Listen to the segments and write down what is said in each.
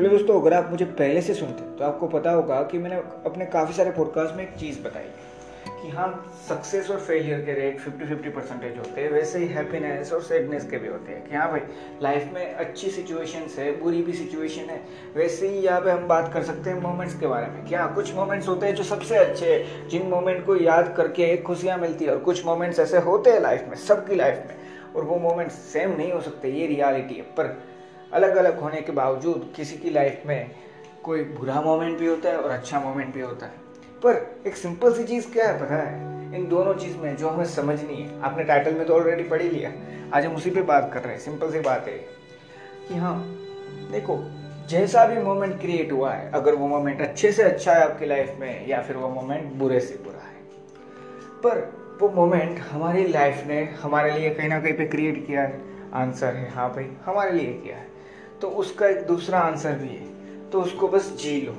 चलो दोस्तों, अगर आप मुझे पहले से सुनते तो आपको पता होगा कि मैंने अपने काफ़ी सारे पॉडकास्ट में एक चीज़ बताई कि हाँ सक्सेस और फेलियर के रेट 50 50 परसेंटेज होते हैं, वैसे ही हैप्पीनेस और सैडनेस के भी होते हैं कि हाँ भाई लाइफ में अच्छी सिचुएशन है, बुरी भी सिचुएशन है, वैसे ही यहाँ पे हम बात कर सकते हैं मोमेंट्स के बारे में क्या कुछ मोमेंट्स होते हैं जो सबसे अच्छे हैं, जिन मोमेंट को याद करके एक खुशियाँ मिलती है और कुछ मोमेंट्स ऐसे होते हैं लाइफ में, सबकी लाइफ में, और वो मोमेंट्स सेम नहीं हो सकते, ये रियालिटी है। पर अलग अलग होने के बावजूद किसी की लाइफ में कोई बुरा मोमेंट भी होता है और अच्छा मोमेंट भी होता है। पर एक सिंपल सी चीज़ क्या है, पता है? इन दोनों चीज़ में जो हमें समझनी है, आपने टाइटल में तो ऑलरेडी पढ़ ही लिया। आज हम उसी पे बात कर रहे हैं सिंपल सी बात है कि हाँ देखो, जैसा भी मोमेंट क्रिएट हुआ है, अगर वो मोमेंट अच्छे से अच्छा है आपकी लाइफ में, या फिर वो मोमेंट बुरे से बुरा है। पर वो मोमेंट हमारी लाइफ ने हमारे लिए कहीं ना कहीं पे क्रिएट किया है। आंसर है हाँ भाई, हमारे लिए किया है। तो उसका एक दूसरा आंसर भी है। तो उसको बस जी लो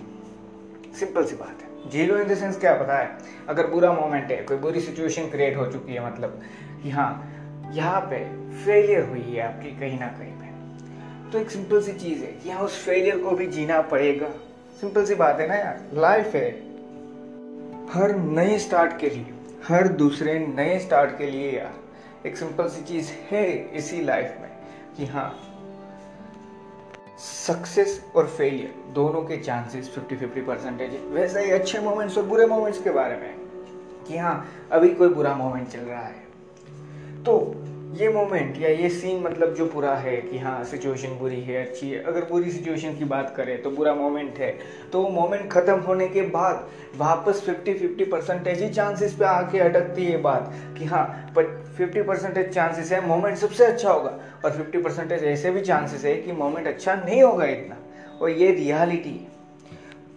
सिंपल सी बात है। जी लो इन द सेंस क्या पता है? अगर बुरा मोमेंट है, कोई बुरी सिचुएशन क्रिएट हो चुकी है मतलब कि हाँ यहाँ पे फेलियर हुई है आपकी कहीं ना कहीं पे। तो एक सिंपल सी चीज़ है कि हाँ उस फेलियर को भी जीना पड़ेगा। सिंपल सी बात है ना यार। लाइफ है। हर नए स्टार्ट के लिए, हर दूसरे नए स्टार्ट के लिए यार, एक सिंपल सी चीज़ है इसी लाइफ में कि हाँ सक्सेस और फेलियर दोनों के चांसेस 50 50 परसेंटेज है। वैसे ही अच्छे मोमेंट्स और बुरे मोमेंट्स के बारे में कि हाँ अभी कोई बुरा मोमेंट चल रहा है। तो ये मोमेंट या ये सीन मतलब जो पूरा है कि हाँ सिचुएशन बुरी है, अच्छी है। अगर बुरी सिचुएशन की बात करें तो बुरा मोमेंट है। तो वो मोमेंट ख़त्म होने के बाद वापस 50 50 परसेंटेज ही चांसेस पे आके अटकती है बात कि हाँ पर 50 परसेंटेज चांसेस है मोमेंट सबसे अच्छा होगा। और 50 परसेंटेज ऐसे भी चांसेस है कि मोमेंट अच्छा नहीं होगा इतना। और ये रियालिटी है।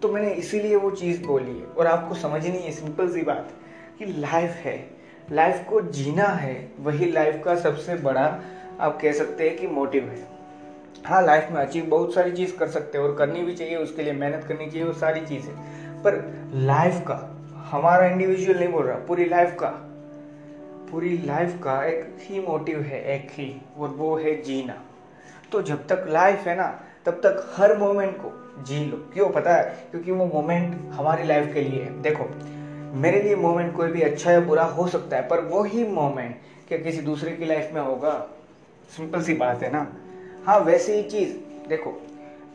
तो मैंने इसीलिए वो चीज़ बोली है। और आपको समझनी है सिंपल सी बात कि लाइफ है। लाइफ को जीना है, वही लाइफ का सबसे बड़ा, आप कह सकते हैं कि मोटिव है। हाँ लाइफ में अचीव बहुत सारी चीज़ कर सकते हैं और करनी भी चाहिए, उसके लिए मेहनत करनी चाहिए, वो सारी चीज़ें। पर लाइफ का, हमारा इंडिविजुअल नहीं बोल रहा, पूरी लाइफ का, पूरी लाइफ का एक ही मोटिव है, एक ही, और वो है जीना। तो जब तक लाइफ है ना, तब तक हर मोमेंट को जी लो। क्यों पता है? क्योंकि वो मोमेंट हमारी लाइफ के लिए है। देखो मेरे लिए मोमेंट कोई भी अच्छा या बुरा हो सकता है, पर वो ही मोमेंट क्या किसी दूसरे की लाइफ में होगा? सिंपल सी बात है ना? हाँ वैसे ही चीज़। देखो,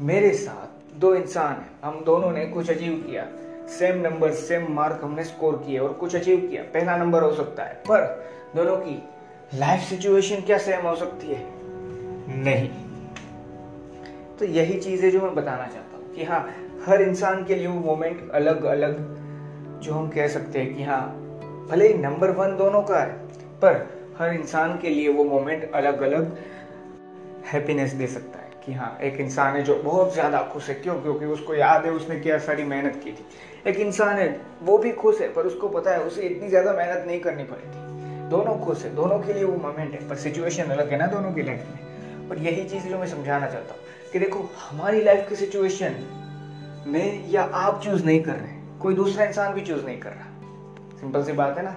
मेरे साथ दो इंसान हैं। हम दोनों ने कुछ अचीव किया। सेम नंबर सेम मार्क हमने स्कोर किए और कुछ अचीव किया। पहला नंबर हो सकता है, पर दोनों की लाइफ सिचुएशन क्या सेम हो सकती है? नहीं। तो यही चीज़ है जो मैं बताना चाहता हूँ कि हाँ हर इंसान के लिए वो मोमेंट अलग अलग जो हम कह सकते हैं कि हाँ भले ही नंबर वन दोनों का है, पर हर इंसान के लिए वो मोमेंट अलग अलग हैप्पीनेस दे सकता है कि हाँ एक इंसान है जो बहुत ज़्यादा खुश है। क्यों? क्योंकि उसको याद है, उसने क्या सारी मेहनत की थी। एक इंसान है, वो भी खुश है, पर उसको पता है, उसे इतनी ज़्यादा मेहनत नहीं करनी पड़ी थी। दोनों खुश है, दोनों के लिए वो मोमेंट है, पर सिचुएशन अलग है ना दोनों की लाइफ में। और यही चीज़ जो मैं समझाना चाहता हूँ कि देखो, हमारी लाइफ की सिचुएशन में या आप चूज़ नहीं कर रहे कोई दूसरा इंसान भी चूज़ नहीं कर रहा। सिंपल सी बात है ना?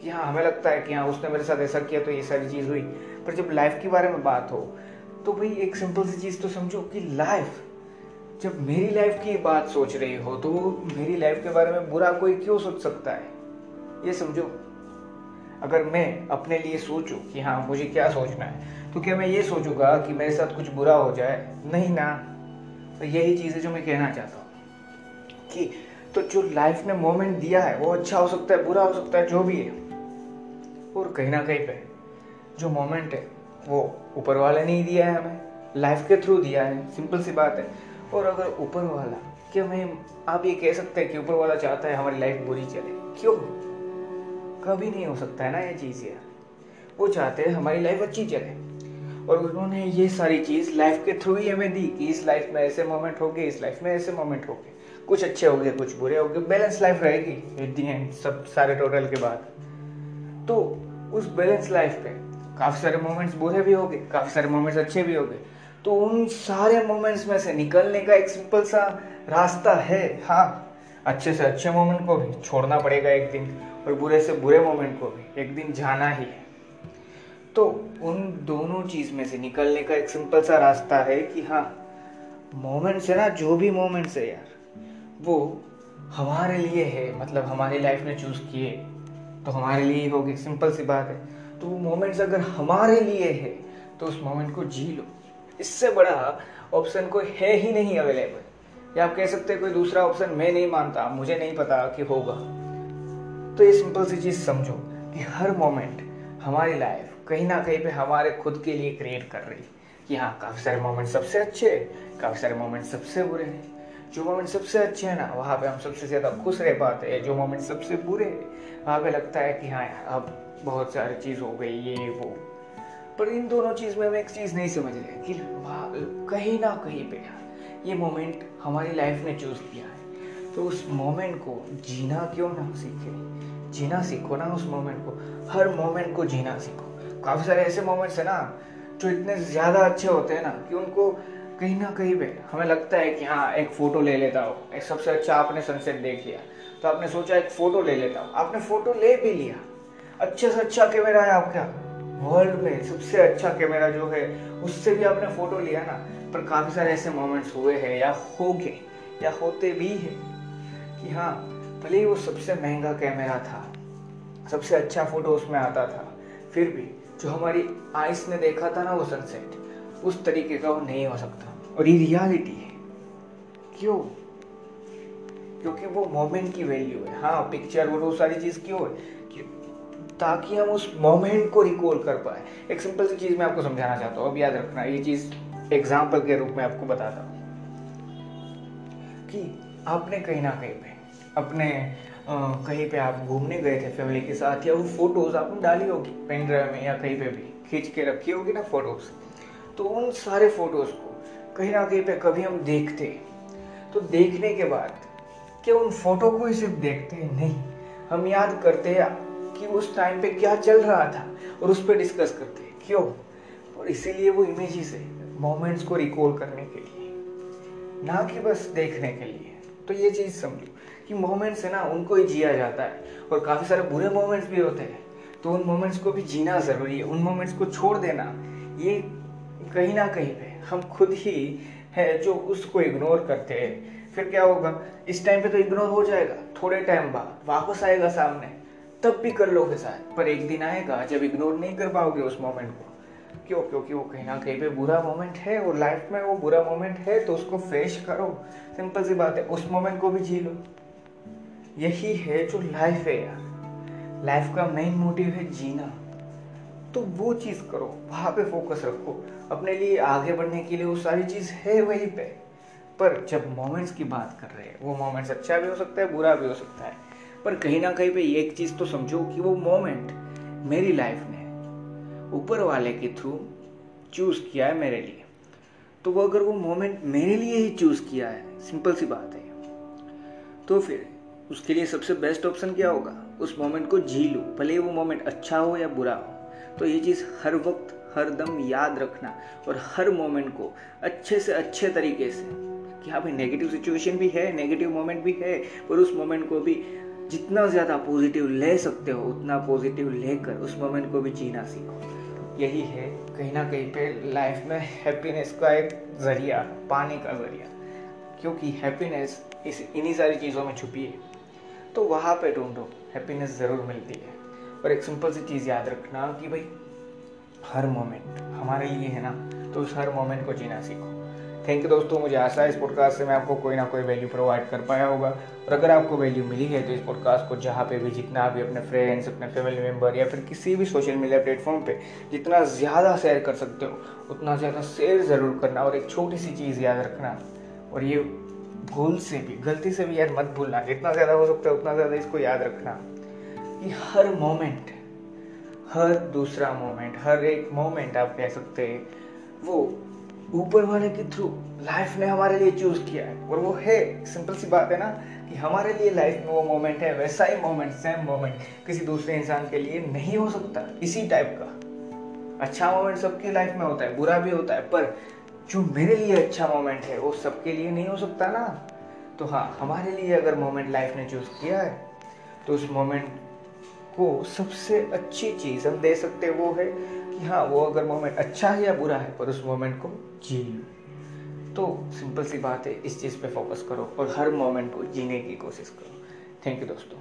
कि हाँ हमें लगता है कि हाँ उसने मेरे साथ ऐसा किया तो ये सारी चीज़ हुई। पर जब लाइफ के बारे में बात हो तो भाई एक सिंपल सी चीज़ तो समझो कि लाइफ जब मेरी लाइफ की बात सोच रही हो तो मेरी लाइफ के बारे में बुरा कोई क्यों सोच सकता है? ये समझो। अगर मैं अपने लिए सोचूं कि हाँ मुझे क्या सोचना है तो क्या मैं ये सोचूँगा कि मेरे साथ कुछ बुरा हो जाए? नहीं ना। तो यही चीज़ है जो मैं कहना चाहता हूँ कि तो जो लाइफ ने मोमेंट दिया है, वो अच्छा हो सकता है, बुरा हो सकता है, जो भी है, और कहीं ना कहीं पे जो मोमेंट है, वो ऊपर वाले ने ही दिया है हमें लाइफ के थ्रू दिया है सिंपल सी बात है। और अगर ऊपर वाला क्या मैं आप ये कह सकते हैं कि ऊपर वाला चाहता है हमारी लाइफ बुरी चले, क्यों? कभी नहीं हो सकता है ना ये चीज़ यार। वो चाहते हैं हमारी लाइफ अच्छी चले। और उन्होंने ये सारी चीज़ लाइफ के थ्रू ही हमें दी कि इस लाइफ में ऐसे मोमेंट हो गए, इस लाइफ में ऐसे मोमेंट हो गए। कुछ अच्छे हो गए, कुछ बुरे हो गए बैलेंस लाइफ रहेगी एट दी एंड सब सारे टोटल के बाद। तो उस बैलेंस लाइफ पे काफ़ी सारे मोमेंट्स बुरे भी हो गए, काफ़ी सारे मोमेंट्स अच्छे भी हो गए। तो उन सारे मोमेंट्स में से निकलने का एक सिंपल सा रास्ता है हाँ अच्छे से अच्छे मोमेंट को भी छोड़ना पड़ेगा एक दिन और बुरे से बुरे मोमेंट को भी, एक दिन जाना ही है। तो उन दोनों चीज़ में से निकलने का एक सिंपल सा रास्ता है कि हाँ मोमेंट्स है ना, जो भी मोमेंट्स है यार वो हमारे लिए है मतलब हमारी लाइफ में चूज़ किए तो हमारे लिए होगी सिंपल सी बात है। तो वो मोमेंट्स अगर हमारे लिए है तो उस मोमेंट को जी लो। इससे बड़ा ऑप्शन कोई है ही नहीं अवेलेबल या आप कह सकते हैं कोई दूसरा ऑप्शन मैं नहीं मानता, मुझे नहीं पता कि होगा। तो ये सिंपल सी चीज़ समझो कि हर मोमेंट हमारी लाइफ कहीं ना कहीं पे हमारे खुद के लिए क्रिएट कर रही है। कि हाँ काफ़ी सारे मोमेंट सबसे अच्छे, काफ़ी सारे मोमेंट सबसे बुरे हैं। जो मोमेंट सबसे अच्छे हैं ना, वहाँ पे हम सबसे ज़्यादा खुश रह पाते हैं। जो मोमेंट सबसे बुरे हैं, वहाँ पे लगता है कि हाँ अब बहुत सारी चीज़ हो गई, ये, वो। पर इन दोनों चीज़ में हम एक चीज़ नहीं समझ रहे कि कहीं ना कहीं पे ये मोमेंट हमारी लाइफ ने चूज़ किया है। तो उस मोमेंट को जीना क्यों ना सीखे? जीना सीखो ना उस मोमेंट को। हर मोमेंट को जीना सीखो। काफ़ी सारे ऐसे मोमेंट्स है ना, जो इतने ज़्यादा अच्छे होते हैं ना, कि उनको कहीं ना कहीं पे हमें लगता है कि हाँ एक फ़ोटो ले लेता हो। एक सबसे अच्छा आपने सनसेट देख लिया। तो आपने सोचा एक फ़ोटो ले लेता हूँ। आपने फ़ोटो ले भी लिया। अच्छे से अच्छा कैमरा है आपका। वर्ल्ड में सबसे अच्छा कैमरा जो है, उससे भी आपने फ़ोटो लिया ना। पर काफ़ी सारे ऐसे मोमेंट्स हुए हैं या हो गए या होते भी है कि हाँ भले ही वो सबसे महँगा कैमरा था, सबसे अच्छा फ़ोटो उसमें आता था, फिर भी जो हमारी आइस ने देखा था ना वो सनसेट उस तरीके का वो नहीं हो सकता। और ये रियलिटी है। क्यों? क्योंकि वो मोमेंट की वैल्यू है। हाँ पिक्चर वो वो सारी चीज़ क्यों है? ताकि हम उस मोमेंट को रिकॉल कर पाए। एक सिंपल सी चीज़ मैं आपको समझाना चाहता हूँ। अब याद रखना, ये चीज़ एग्ज़ाम्पल के रूप में आपको बताता हूँ। कि आपने कहीं ना कहीं पे, अपने कहीं पे आप घूमने गए थे फैमिली के साथ, या वो फ़ोटोज़ आपने डाली होगी पेन ड्राइव में या कहीं पे भी, खींच के रखी होगी ना फ़ोटोज़ तो उन सारे फ़ोटोज़ को कहीं ना कहीं पे कभी हम देखते तो देखने के बाद क्या उन फ़ोटो को ही सिर्फ़ देखते हैं, नहीं। हम याद करते हैं कि उस टाइम पे क्या चल रहा था और उस पर डिस्कस करते हैं, क्यों? और इसीलिए वो इमेजेस है मोमेंट्स को रिकॉल करने के लिए। ना कि बस देखने के लिए। तो ये चीज़ समझो कि मोमेंट्स है ना, उनको ही जिया जाता है। और काफ़ी सारे बुरे मोमेंट्स भी होते हैं। तो उन मोमेंट्स को भी जीना ज़रूरी है, उन मोमेंट्स को छोड़ देना, ये कहीं ना कहीं पे हम खुद ही है जो उसको इग्नोर करते हैं। फिर क्या होगा? इस टाइम पे तो इग्नोर हो जाएगा। थोड़े टाइम बाद वापस आएगा सामने। तब भी कर लोगे शायद। पर एक दिन आएगा, जब इग्नोर नहीं कर पाओगे उस मोमेंट को। क्यों? क्योंकि वो कहीं ना कहीं पे बुरा मोमेंट है और लाइफ में वो बुरा मोमेंट है तो उसको फेस करो। सिंपल सी बात है, उस मोमेंट को भी जी लो। यही है जो लाइफ है यार। लाइफ का मेन मोटिव है जीना। तो वो चीज़ करो, वहाँ पे फोकस रखो। अपने लिए आगे बढ़ने के लिए वो सारी चीज़ है वहीं पे। पर जब मोमेंट्स की बात कर रहे हैं, वो मोमेंट्स अच्छा भी हो सकता है, बुरा भी हो सकता है। पर कहीं ना कहीं पे एक चीज़ तो समझो कि वो मोमेंट मेरी लाइफ ने ऊपर वाले के थ्रू चूज़ किया है मेरे लिए। तो वो अगर वो मोमेंट मेरे लिए ही चूज़ किया है सिंपल सी बात है। तो फिर उसके लिए सबसे बेस्ट ऑप्शन क्या होगा? उस मोमेंट को जी लो, भले वो मोमेंट अच्छा हो या बुरा हो। तो ये चीज़ हर वक्त, हर दम याद रखना और हर मोमेंट को अच्छे से अच्छे तरीके से, कि हाँ भाई नेगेटिव सिचुएशन भी है नेगेटिव मोमेंट भी है, पर उस मोमेंट को भी जितना ज़्यादा पॉजिटिव ले सकते हो, उतना पॉजिटिव लेकर उस मोमेंट को भी जीना सीखो। यही है कहीं ना कहीं पे लाइफ में हैप्पीनेस का एक ज़रिया, पाने का ज़रिया। क्योंकि हैप्पीनेस इस, इन्हीं सारी चीज़ों में छुपी है। तो वहाँ पे ढूंढो हैप्पीनेस ज़रूर मिलती है। और एक सिंपल सी चीज़ याद रखना कि भाई, हर मोमेंट हमारे लिए है ना तो उस हर मोमेंट को जीना सीखो। थैंक यू दोस्तों, मुझे आशा है इस पॉडकास्ट से मैं आपको कोई ना कोई वैल्यू प्रोवाइड कर पाया होगा। और अगर आपको वैल्यू मिली है तो इस पॉडकास्ट को जहाँ पे भी, जितना भी अपने फ्रेंड्स अपने फैमिली मेंबर या फिर किसी भी सोशल मीडिया प्लेटफॉर्म पे जितना ज़्यादा शेयर कर सकते हो, उतना ज़्यादा शेयर ज़रूर करना। और एक छोटी सी चीज़ याद रखना, और ये भूल से भी, गलती से भी यार मत भूलना, जितना ज़्यादा हो सकता है, उतना ज़्यादा इसको याद रखना। कि हर मोमेंट, हर दूसरा मोमेंट, हर एक मोमेंट आप कह सकते हैं, वो ऊपर वाले के थ्रू लाइफ ने हमारे लिए चूज़ किया है। और वो है सिंपल सी बात है ना, कि हमारे लिए लाइफ में वो मोमेंट है, वैसा ही मोमेंट सेम मोमेंट किसी दूसरे इंसान के लिए नहीं हो सकता, इसी टाइप का। अच्छा मोमेंट सबकी लाइफ में होता है, बुरा भी होता है, पर जो मेरे लिए अच्छा मोमेंट है, वो सबके लिए नहीं हो सकता ना। तो हाँ हमारे लिए अगर मोमेंट लाइफ ने चूज़ किया है तो उस मोमेंट को सबसे अच्छी चीज़ हम दे सकते वो है कि हाँ वो अगर मोमेंट अच्छा है या बुरा है, पर उस मोमेंट को जी तो सिंपल सी बात है, इस चीज़ पे फोकस करो और हर मोमेंट को जीने की कोशिश करो। थैंक यू दोस्तों।